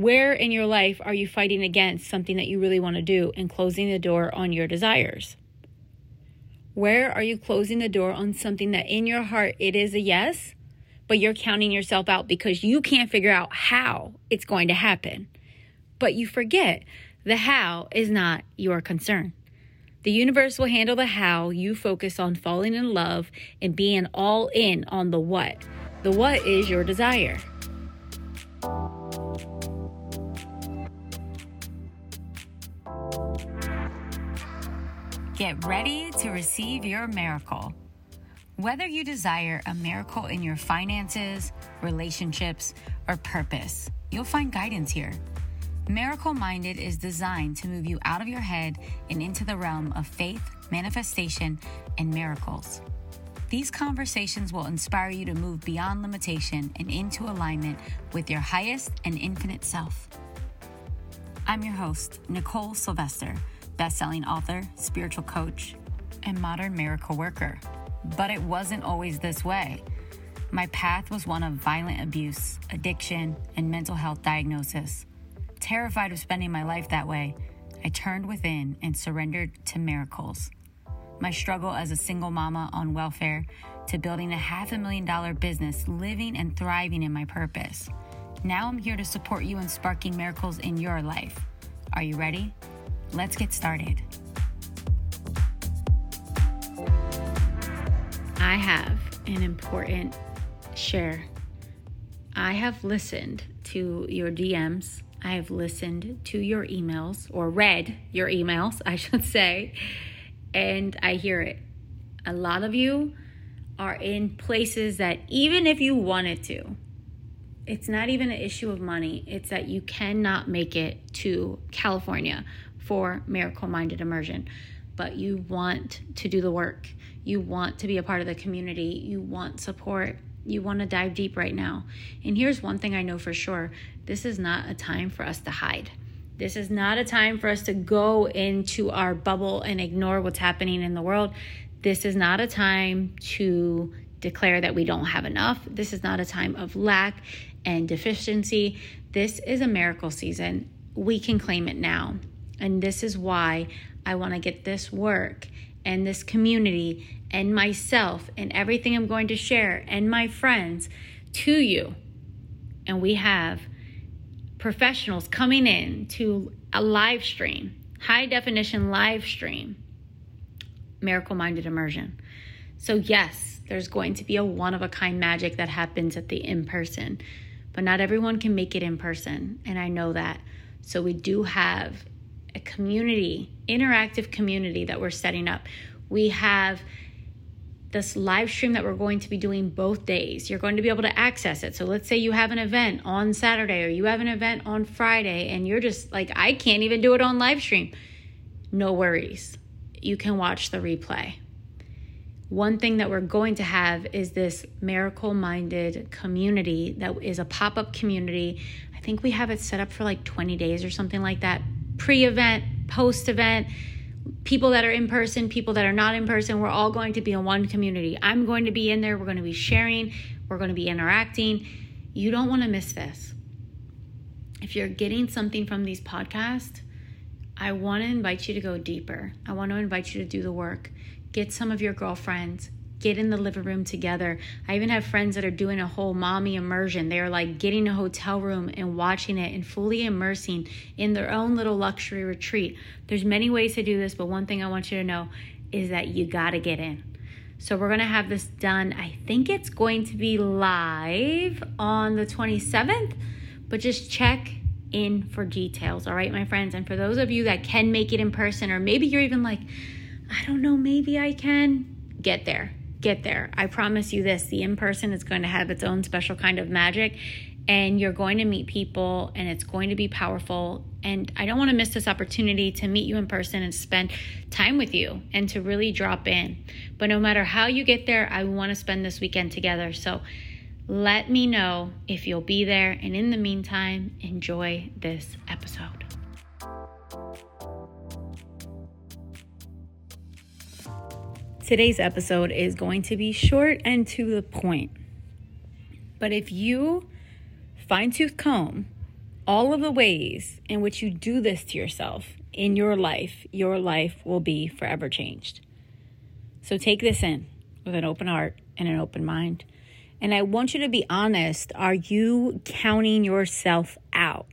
Where in your life are you fighting against something that you really want to do and closing the door on your desires? Where are you closing the door on something that in your heart it is a yes, but you're counting yourself out because you can't figure out how it's going to happen? But you forget the how is not your concern. The universe will handle the how. You focus on falling in love and being all in on the what. The what is your desire. Get ready to receive your miracle. Whether you desire a miracle in your finances, relationships, or purpose, you'll find guidance here. Miracle Minded is designed to move you out of your head and into the realm of faith, manifestation, and miracles. These conversations will inspire you to move beyond limitation and into alignment with your highest and infinite self. I'm your host, Nicole Sylvester, best-selling author, spiritual coach, and modern miracle worker. But it wasn't always this way. My path was one of violent abuse, addiction, and mental health diagnosis. Terrified of spending my life that way, I turned within and surrendered to miracles. My struggle as a single mama on welfare to building a half a million dollar business, living and thriving in my purpose. Now I'm here to support you in sparking miracles in your life. Are you ready? Let's get started. I have an important share. I have listened to your DMs I have listened to your emails or read your emails, I should say, and I hear it. A lot of you are in places that even if you wanted to, it's not even an issue of money. It's that you cannot make it to California for miracle minded immersion, but you want to do the work. You want to be a part of the community. You want support you want to dive deep right now. And here's one thing I know for sure this is not a time for us to hide. This is not a time for us to go into our bubble and ignore what's happening in the world. This is not a time to declare that we don't have enough. This is not a time of lack and deficiency. This is a miracle season. We can claim it now. And this is why I want to get this work and this community and myself and everything I'm going to share and my friends to you. And we have professionals coming in to a live stream, high definition live stream, Miracle Minded Immersion. So, yes, there's going to be a one of a kind magic that happens at the in person, but not everyone can make it in person. And I know that. So, we do have a community, interactive community that we're setting up. We have this live stream that we're going to be doing both days. You're going to be able to access it. So let's say you have an event on Saturday or you have an event on Friday and you're just like, I can't even do it on live stream. No worries. You can watch the replay. One thing that we're going to have is this miracle minded community that is a pop up community. I think we have it set up for like 20 days or something like that, pre event, post event people that are in person, people that are not in person, we're all going to be in one community. I'm going to be in there. We're going to be sharing, we're going to be interacting. You don't want to miss this. If you're getting something from these podcasts, I want to invite you to go deeper. I want to invite you to do the work. Get some of your girlfriends, get in the living room together. I even have friends that are doing a whole mommy immersion. They're like getting a hotel room and watching it and fully immersing in their own little luxury retreat. There's many ways to do this, but one thing I want you to know is that you got to get in. So we're going to have this done. I think it's going to be live on the 27th, but just check in for details, all right, my friends? And for those of you that can make it in person or maybe you're even like I don't know, maybe I can get there get there. I promise you this the in person is going to have its own special kind of magic, and you're going to meet people, and it's going to be powerful. And I don't want to miss this opportunity to meet you in person and spend time with you and to really drop in. But no matter how you get there, I want to spend this weekend together. So let me know if you'll be there. And in the meantime, enjoy this episode. Today's episode is going to be short and to the point. But if you fine tooth comb all of the ways in which you do this to yourself in your life, your life will be forever changed. So take this in with an open heart and an open mind. And I want you to be honest. Are you counting yourself out?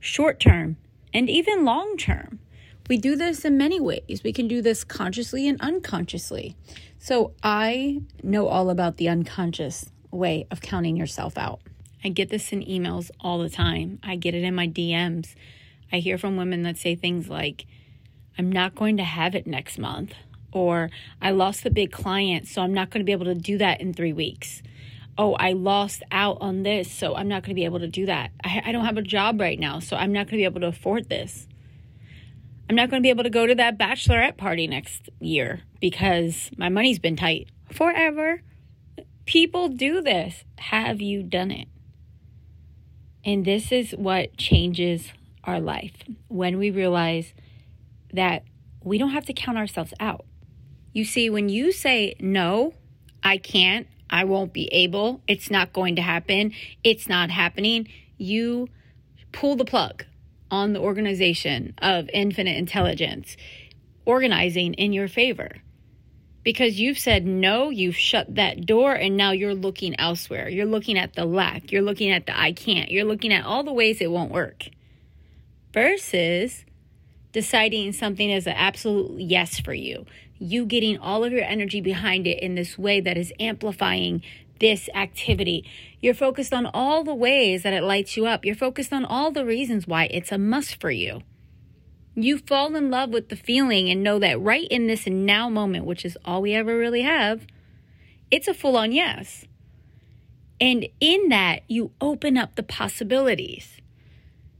Short term and even long term. We do this in many ways. We can do this consciously and unconsciously. So I know all about the unconscious way of counting yourself out. I get this in emails all the time. I get it in my DMs. I hear from women that say things like, I'm not going to have it next month, or I lost a big client, so I'm not going to be able to do that in three weeks. Oh, I lost out on this, so I'm not going to be able to do that. I, I don't have a job right now, so I'm not going to be able to afford this. I'm not going to be able to go to that bachelorette party next year because my money's been tight forever. People do this. Have you done it? And this is what changes our life when we realize that we don't have to count ourselves out. You see, when you say, no, I can't, I won't be able, it's not going to happen, it's not happening, you pull the plug on the organization of infinite intelligence organizing in your favor. Because you've said no, you've shut that door, and now you're looking elsewhere. You're looking at the lack. You're looking at the I can't. You're looking at all the ways it won't work. Versus deciding something is an absolute yes for you. You getting all of your energy behind it in this way that is amplifying this activity. You're focused on all the ways that it lights you up. You're focused on all the reasons why it's a must for you. You fall in love with the feeling and know that right in this now moment, which is all we ever really have, it's a full on yes. And in that, you open up the possibilities.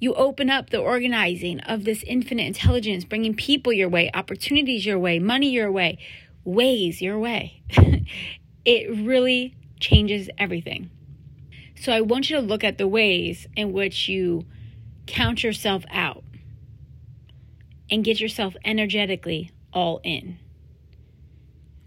You open up the organizing of this infinite intelligence, bringing people your way, opportunities your way, money your way, ways your way. it really changes everything. So I want you to look at the ways in which you count yourself out and get yourself energetically all in.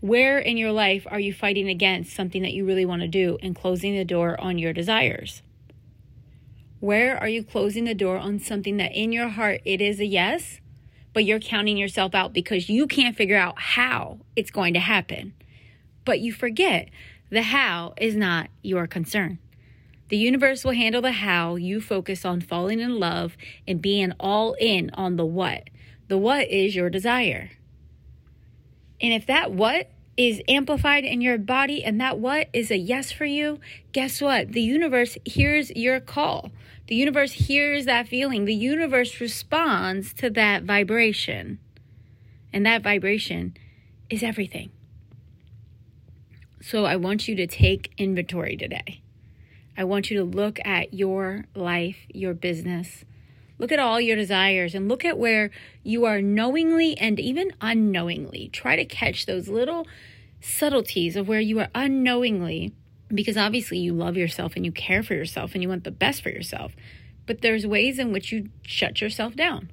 Where in your life are you fighting against something that you really want to do and closing the door on your desires? Where are you closing the door on something that in your heart it is a yes, but you're counting yourself out because you can't figure out how it's going to happen? But you forget the how is not your concern. The universe will handle the how. You focus on falling in love and being all in on the what. The what is your desire. And if that what is amplified in your body and that what is a yes for you, guess what? The universe hears your call. The universe hears that feeling. The universe responds to that vibration. And that vibration is everything. So I want you to take inventory today. I want you to look at your life, your business. Look at all your desires and look at where you are knowingly and even unknowingly. Try to catch those little subtleties of where you are unknowingly, because obviously you love yourself and you care for yourself and you want the best for yourself. But there's ways in which you shut yourself down.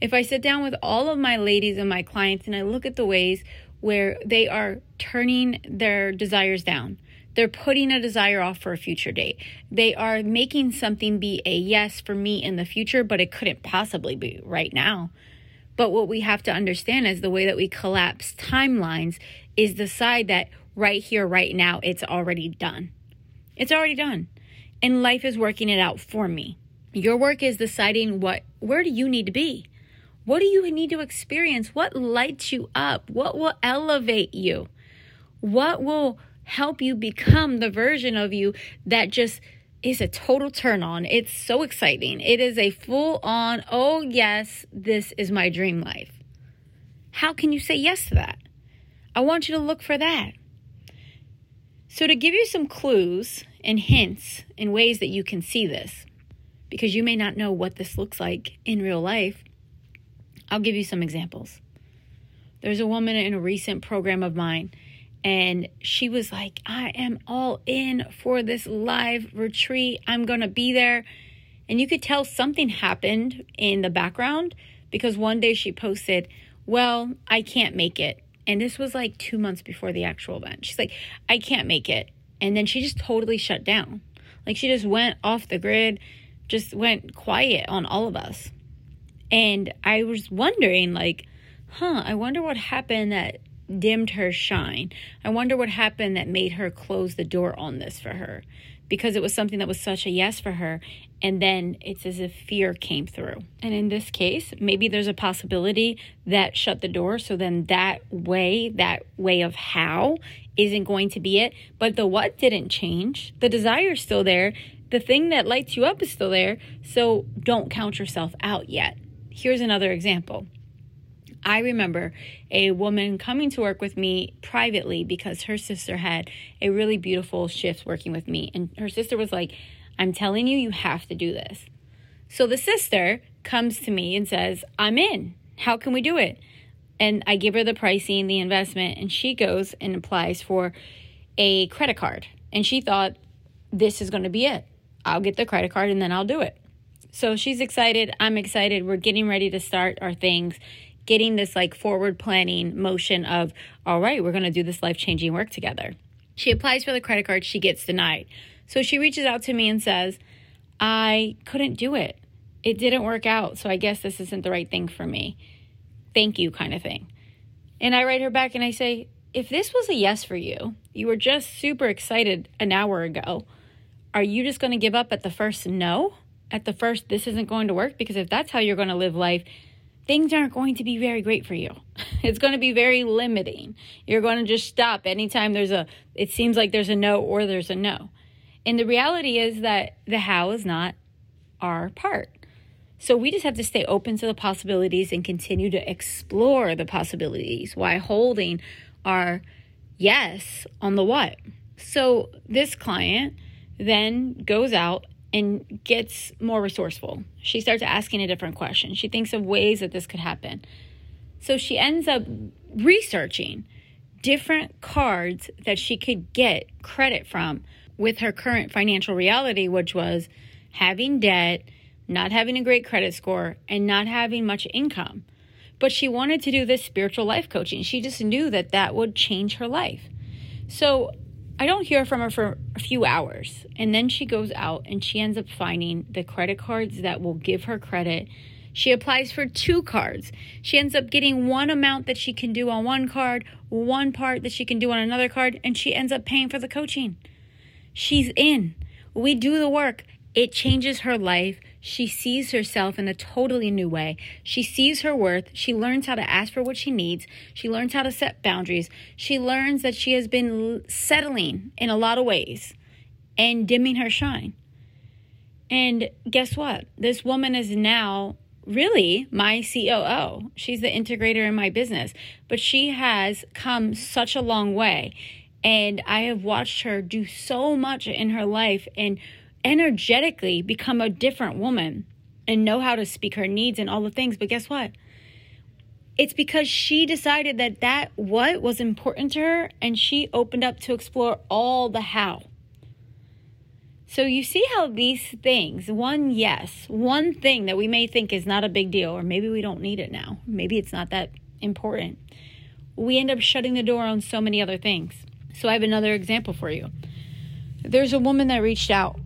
If I sit down with all of my ladies and my clients and I look at the ways where they are turning their desires down. They're putting a desire off for a future date. They are making something be a yes for me in the future, but it couldn't possibly be right now. But what we have to understand is the way that we collapse timelines is the side that right here, right now, it's already done. It's already done. And life is working it out for me. Your work is deciding what, where do you need to be? What do you need to experience? What lights you up? What will elevate you? What will help you become the version of you that just is a total turn on? It's so exciting. It is a full on, oh, yes, this is my dream life. How can you say yes to that? I want you to look for that. So, to give you some clues and hints and ways that you can see this, because you may not know what this looks like in real life, I'll give you some examples. There's a woman in a recent program of mine, and she was like, I am all in for this live retreat. I'm going to be there. And you could tell something happened in the background because one day she posted, Well, I can't make it. And this was like two months before the actual event. She's like, I can't make it. And then she just totally shut down. Like she just went off the grid just went quiet on all of us. And I was wondering, like, huh, I wonder what happened that dimmed her shine. I wonder what happened that made her close the door on this for her because it was something that was such a yes for her. And then it's as if fear came through. And in this case, maybe there's a possibility that shut the door. So then that way, that way of how isn't going to be it. But the what didn't change. The desire is still there. The thing that lights you up is still there. So don't count yourself out yet. Here's another example. I remember a woman coming to work with me privately because her sister had a really beautiful shift working with me. And her sister was like, I'm telling you, you have to do this. So the sister comes to me and says, I'm in. How can we do it? And I give her the pricing, the investment, and she goes and applies for a credit card. And she thought, this is going to be it. I'll get the credit card and then I'll do it. So she's excited. I'm excited. We're getting ready to start our things getting this like forward planning motion of, all right, we're going to do this life changing work together. She applies for the credit card, she gets denied. So she reaches out to me and says, I couldn't do it. It didn't work out. So I guess this isn't the right thing for me. Thank you, kind of thing. And I write her back and I say, if this was a yes for you, you were just super excited an hour ago, are you just going to give up at the first no? At the first, this isn't going to work? Because if that's how you're going to live life, things aren't going to be very great for you. It's going to be very limiting. You're going to just stop anytime there's a, it seems like there's a no or there's a no. And the reality is that the how is not our part. So we just have to stay open to the possibilities and continue to explore the possibilities while holding our yes on the what. So this client then goes out and gets more resourceful. She starts asking a different question. She thinks of ways that this could happen. So she ends up researching different cards that she could get credit from with her current financial reality, which was having debt, not having a great credit score, and not having much income. But she wanted to do this spiritual life coaching. She just knew that that would change her life. So I don't hear from her for a few hours. And then she goes out and she ends up finding the credit cards that will give her credit. She applies for two cards. She ends up getting one amount that she can do on one card, one part that she can do on another card, and she ends up paying for the coaching. She's in. We do the work. It changes her life. She sees herself in a totally new way. She sees her worth. She learns how to ask for what she needs. She learns how to set boundaries. She learns that she has been settling in a lot of ways and dimming her shine. And guess what? This woman is now really my COO. She's the integrator in my business, but she has come such a long way. And I have watched her do so much in her life and energetically become a different woman and know how to speak her needs and all the things. But guess what? It's because she decided that that what was important to her and she opened up to explore all the how. So you see how these things, one yes, one thing that we may think is not a big deal, or maybe we don't need it now, maybe it's not that important, we end up shutting the door on so many other things. So I have another example for you. There's a woman that reached out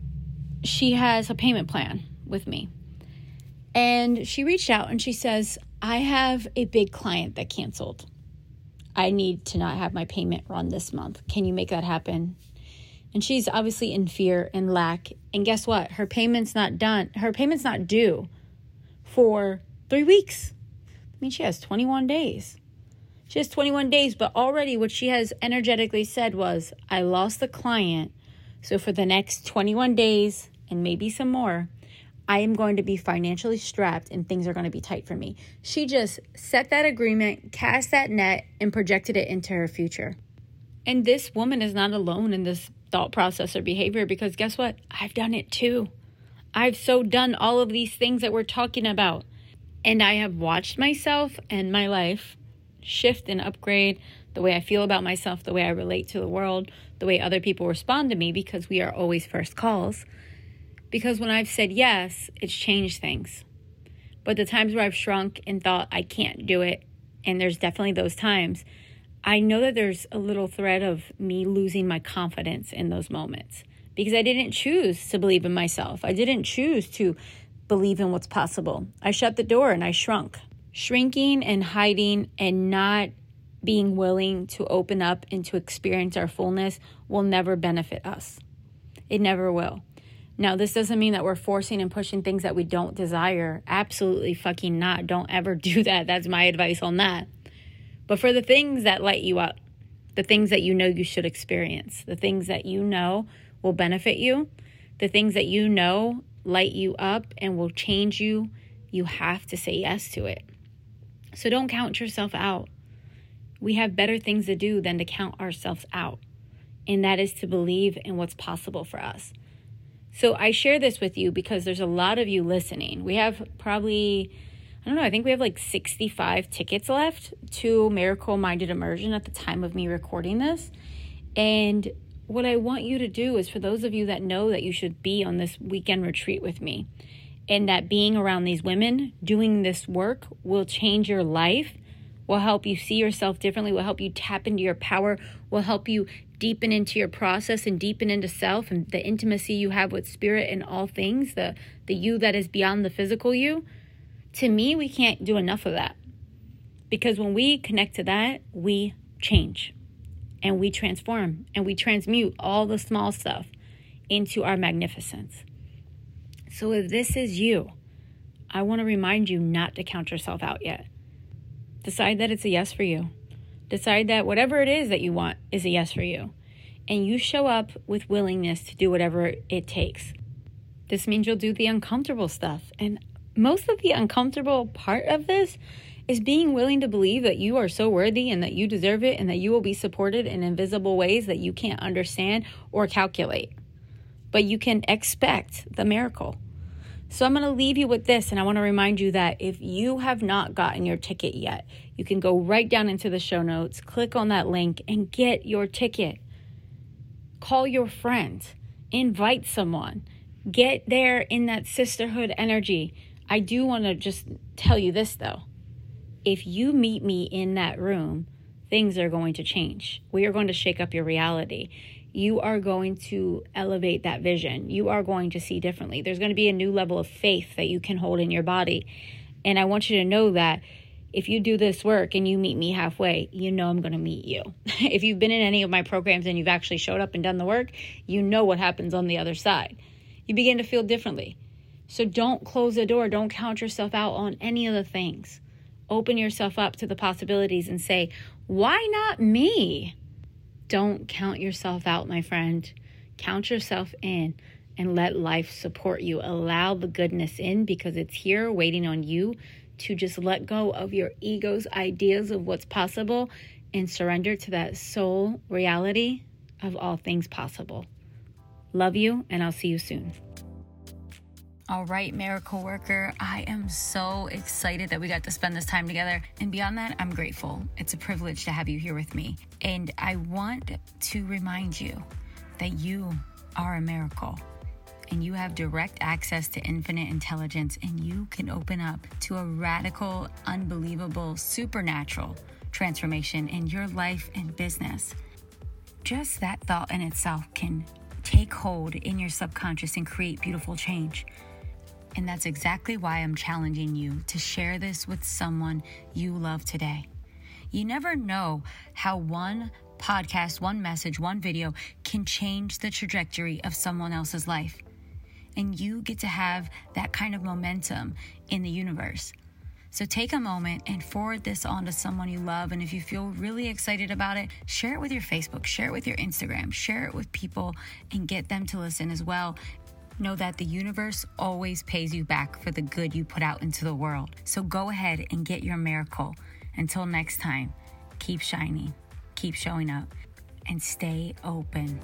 she has a payment plan with me. And she reached out and she says, I have a big client that canceled. I need to not have my payment run this month. Can you make that happen? And she's obviously in fear and lack. And guess what? Her payment's not done. Her payment's not due for three weeks. I mean, she has 21 days. She has 21 days, but already what she has energetically said was, I lost the client. So for the next 21 days, and maybe some more, I am going to be financially strapped and things are going to be tight for me. She just set that agreement, cast that net, and projected it into her future. And this woman is not alone in this thought process or behavior because guess what? I've done it too. I've so done all of these things that we're talking about. And I have watched myself and my life shift and upgrade the way I feel about myself, the way I relate to the world, the way other people respond to me because we are always first calls. Because when I've said yes, it's changed things. But the times where I've shrunk and thought I can't do it, and there's definitely those times, I know that there's a little thread of me losing my confidence in those moments. because I didn't choose to believe in myself. I didn't choose to believe in what's possible. I shut the door and I shrunk. Shrinking and hiding and not being willing to open up and to experience our fullness will never benefit us. It never will. Now, this doesn't mean that we're forcing and pushing things that we don't desire. Absolutely fucking not. Don't ever do that. That's my advice on that. But for the things that light you up, the things that you know you should experience, the things that you know will benefit you, the things that you know light you up and will change you, you have to say yes to it. So don't count yourself out. We have better things to do than to count ourselves out, and that is to believe in what's possible for us. So I share this with you because there's a lot of you listening. We have probably, I don't know, I think we have like 65 tickets left to Miracle Minded Immersion at the time of me recording this. And what I want you to do is for those of you that know that you should be on this weekend retreat with me, and that being around these women, doing this work will change your life, will help you see yourself differently, will help you tap into your power, will help you deepen into your process and deepen into self and the intimacy you have with spirit in all things, the the you that is beyond the physical you, to me we can't do enough of that. Because when we connect to that, we change and we transform and we transmute all the small stuff into our magnificence. So if this is you, I want to remind you not to count yourself out yet. Decide that it's a yes for you. Decide that whatever it is that you want is a yes for you. And you show up with willingness to do whatever it takes. This means you'll do the uncomfortable stuff. And most of the uncomfortable part of this is being willing to believe that you are so worthy and that you deserve it and that you will be supported in invisible ways that you can't understand or calculate. But you can expect the miracle. So I'm going to leave you with this, and I want to remind you that if you have not gotten your ticket yet, you can go right down into the show notes, click on that link, and get your ticket. Call your friends, invite someone, get there in that sisterhood energy. I do want to just tell you this though. If you meet me in that room, things are going to change. We are going to shake up your reality you are going to elevate that vision. You are going to see differently. There's going to be a new level of faith that you can hold in your body. And I want you to know that if you do this work and you meet me halfway, you know I'm going to meet you. if you've been in any of my programs and you've actually showed up and done the work, you know what happens on the other side. You begin to feel differently. So don't close the door. Don't count yourself out on any of the things. Open yourself up to the possibilities and say, why not me? Don't count yourself out, my friend. Count yourself in and let life support you. Allow the goodness in because it's here waiting on you to just let go of your ego's ideas of what's possible and surrender to that soul reality of all things possible. Love you, and I'll see you soon. All right, miracle worker, I am so excited that we got to spend this time together. And beyond that, I'm grateful. It's a privilege to have you here with me. And I want to remind you that you are a miracle and you have direct access to infinite intelligence and you can open up to a radical, unbelievable, supernatural transformation in your life and business. Just that thought in itself can take hold in your subconscious and create beautiful change. And that's exactly why I'm challenging you to share this with someone you love today. You never know how one podcast, one message, one video can change the trajectory of someone else's life. And you get to have that kind of momentum in the universe. So take a moment and forward this on to someone you love. And if you feel really excited about it, share it with your Facebook, share it with your Instagram, share it with people, and get them to listen as well know that the universe always pays you back for the good you put out into the world. So go ahead and get your miracle. Until next time, keep shining, keep showing up, and stay open.